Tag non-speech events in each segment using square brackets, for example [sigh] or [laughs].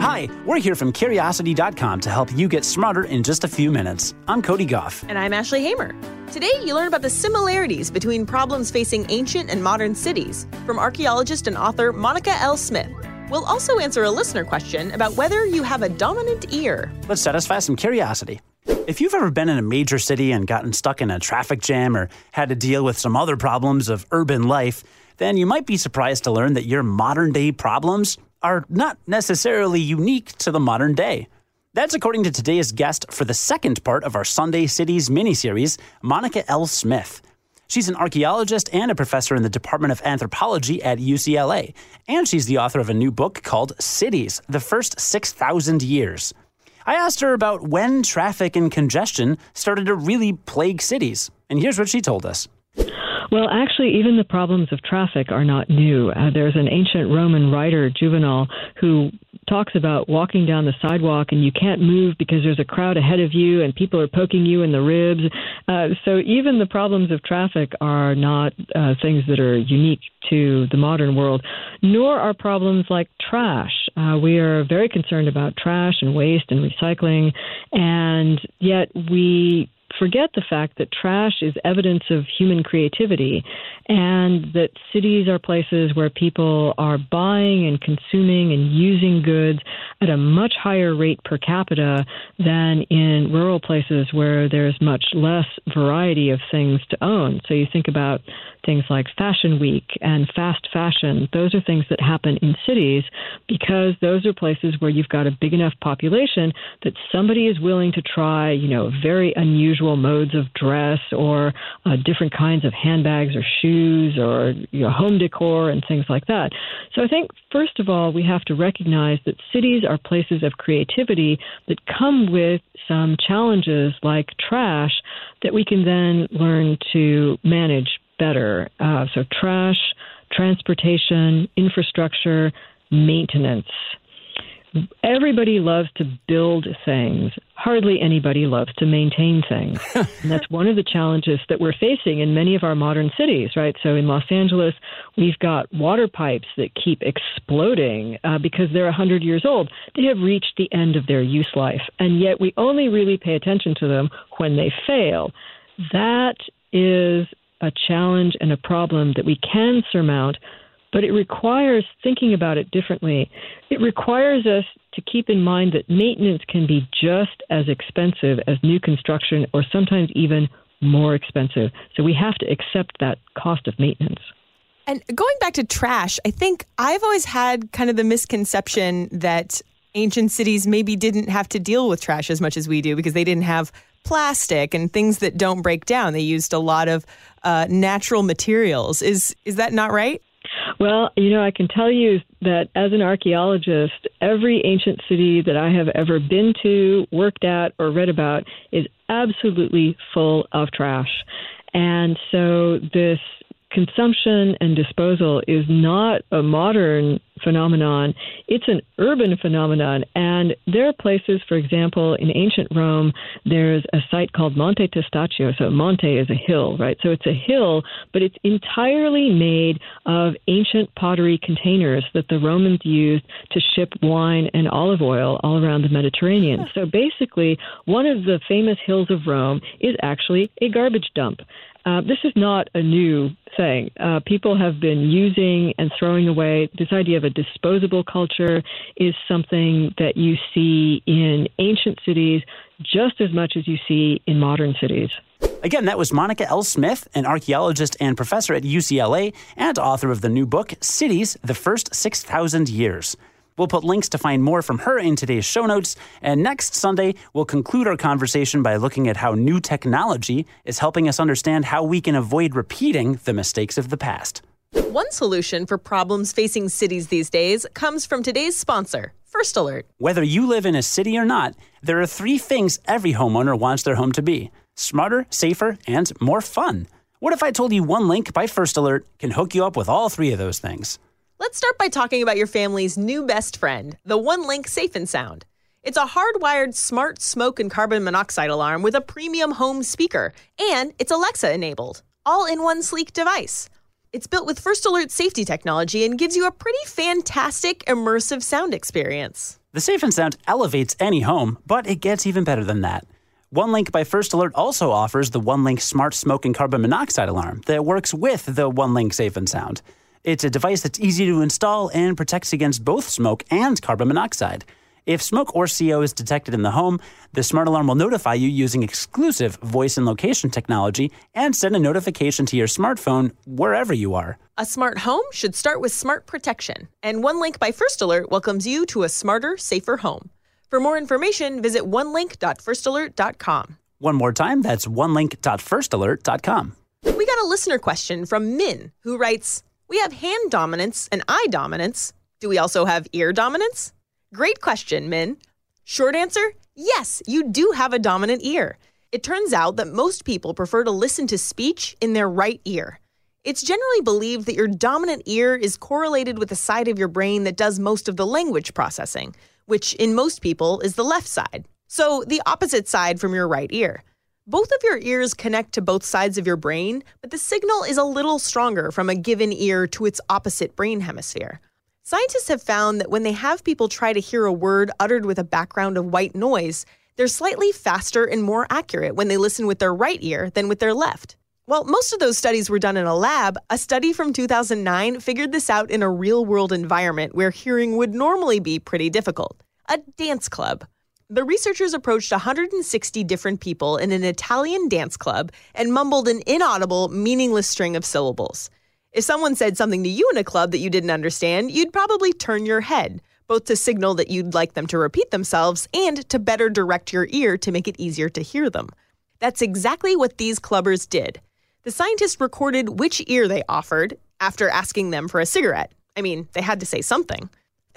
Hi, we're here from Curiosity.com to help you get smarter in just a few minutes. I'm Cody Gough. And I'm Ashley Hamer. Today, you learn about the similarities between problems facing ancient and modern cities from archaeologist and author Monica L. Smith. We'll also answer a listener question about whether you have a dominant ear. Let's satisfy some curiosity. If you've ever been in a major city and gotten stuck in a traffic jam or had to deal with some other problems of urban life, then you might be surprised to learn that your modern day problems are not necessarily unique to the modern day. That's according to today's guest for the second part of our Sunday Cities miniseries, Monica L. Smith. She's an archaeologist and a professor in the Department of Anthropology at UCLA, and she's the author of a new book called Cities The First 6,000 Years. I asked her about when traffic and congestion started to really plague cities, and here's what she told us. Well, actually, even the problems of traffic are not new. Uh, there's an ancient Roman writer, Juvenal, who talks about walking down the sidewalk and you can't move because there's a crowd ahead of you and people are poking you in the ribs. Uh, so even the problems of traffic are not uh, things that are unique to the modern world, nor are problems like trash. Uh, we are very concerned about trash and waste and recycling, and yet we forget the fact that trash is evidence of human creativity and that cities are places where people are buying and consuming and using goods at a much higher rate per capita than in rural places where there's much less variety of things to own. So you think about things like Fashion Week and fast fashion. Those are things that happen in cities because those are places where you've got a big enough population that somebody is willing to try, you know, very unusual modes of dress or uh, different kinds of handbags or shoes or you know, home decor and things like that. So I think, first of all, we have to recognize that cities are places of creativity that come with some challenges like trash that we can then learn to manage better. Uh, so, trash, transportation, infrastructure, maintenance. Everybody loves to build things. Hardly anybody loves to maintain things. [laughs] and that's one of the challenges that we're facing in many of our modern cities, right? So in Los Angeles, we've got water pipes that keep exploding uh, because they're 100 years old. They have reached the end of their use life, and yet we only really pay attention to them when they fail. That is a challenge and a problem that we can surmount, but it requires thinking about it differently. It requires us to keep in mind that maintenance can be just as expensive as new construction or sometimes even more expensive. So we have to accept that cost of maintenance. And going back to trash, I think I've always had kind of the misconception that ancient cities maybe didn't have to deal with trash as much as we do because they didn't have plastic and things that don't break down. They used a lot of uh, natural materials. Is is that not right? Well, you know, I can tell you that as an archaeologist, every ancient city that I have ever been to, worked at, or read about is absolutely full of trash. And so this consumption and disposal is not a modern phenomenon, it's an urban phenomenon. And there are places, for example, in ancient Rome, there's a site called Monte Testaccio. So Monte is a hill, right? So it's a hill, but it's entirely made of ancient pottery containers that the Romans used to ship wine and olive oil all around the Mediterranean. So basically, one of the famous hills of Rome is actually a garbage dump. Uh, this is not a new thing. Uh, people have been using and throwing away. This idea of a disposable culture is something that you see in ancient cities just as much as you see in modern cities. Again, that was Monica L. Smith, an archaeologist and professor at UCLA and author of the new book, Cities The First 6,000 Years. We'll put links to find more from her in today's show notes. And next Sunday, we'll conclude our conversation by looking at how new technology is helping us understand how we can avoid repeating the mistakes of the past. One solution for problems facing cities these days comes from today's sponsor, First Alert. Whether you live in a city or not, there are three things every homeowner wants their home to be smarter, safer, and more fun. What if I told you OneLink by First Alert can hook you up with all three of those things? Let's start by talking about your family's new best friend, the OneLink Safe and Sound. It's a hardwired smart smoke and carbon monoxide alarm with a premium home speaker, and it's Alexa enabled, all in one sleek device. It's built with First Alert safety technology and gives you a pretty fantastic immersive sound experience. The Safe and Sound elevates any home, but it gets even better than that. OneLink by First Alert also offers the OneLink Smart Smoke and Carbon Monoxide Alarm that works with the OneLink Safe and Sound. It's a device that's easy to install and protects against both smoke and carbon monoxide. If smoke or CO is detected in the home, the smart alarm will notify you using exclusive voice and location technology and send a notification to your smartphone wherever you are. A smart home should start with smart protection, and OneLink by First Alert welcomes you to a smarter, safer home. For more information, visit onelink.firstalert.com. One more time, that's onelink.firstalert.com. We got a listener question from Min, who writes We have hand dominance and eye dominance. Do we also have ear dominance? Great question, Min. Short answer yes, you do have a dominant ear. It turns out that most people prefer to listen to speech in their right ear. It's generally believed that your dominant ear is correlated with the side of your brain that does most of the language processing, which in most people is the left side. So, the opposite side from your right ear. Both of your ears connect to both sides of your brain, but the signal is a little stronger from a given ear to its opposite brain hemisphere. Scientists have found that when they have people try to hear a word uttered with a background of white noise, they're slightly faster and more accurate when they listen with their right ear than with their left. While most of those studies were done in a lab, a study from 2009 figured this out in a real world environment where hearing would normally be pretty difficult a dance club. The researchers approached 160 different people in an Italian dance club and mumbled an inaudible, meaningless string of syllables. If someone said something to you in a club that you didn't understand, you'd probably turn your head, both to signal that you'd like them to repeat themselves and to better direct your ear to make it easier to hear them. That's exactly what these clubbers did. The scientists recorded which ear they offered after asking them for a cigarette. I mean, they had to say something.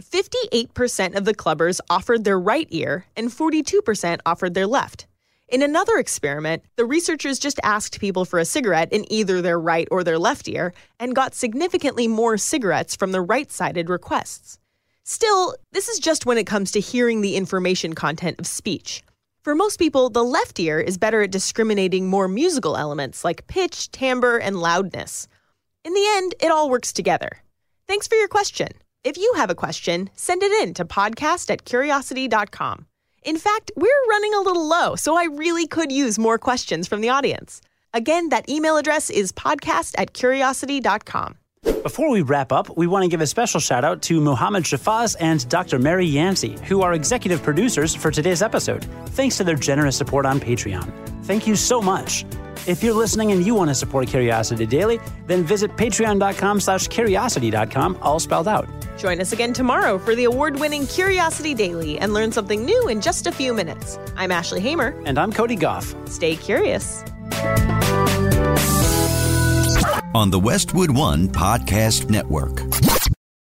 58% of the clubbers offered their right ear, and 42% offered their left. In another experiment, the researchers just asked people for a cigarette in either their right or their left ear and got significantly more cigarettes from the right sided requests. Still, this is just when it comes to hearing the information content of speech. For most people, the left ear is better at discriminating more musical elements like pitch, timbre, and loudness. In the end, it all works together. Thanks for your question. If you have a question, send it in to podcast at curiosity.com. In fact, we're running a little low, so I really could use more questions from the audience. Again, that email address is podcast at curiosity.com. Before we wrap up, we want to give a special shout out to Mohammed Shafaz and Dr. Mary Yancey, who are executive producers for today's episode, thanks to their generous support on Patreon. Thank you so much. If you're listening and you want to support Curiosity Daily, then visit patreon.com slash curiosity.com, all spelled out. Join us again tomorrow for the award winning Curiosity Daily and learn something new in just a few minutes. I'm Ashley Hamer. And I'm Cody Gough. Stay curious. On the Westwood One Podcast Network.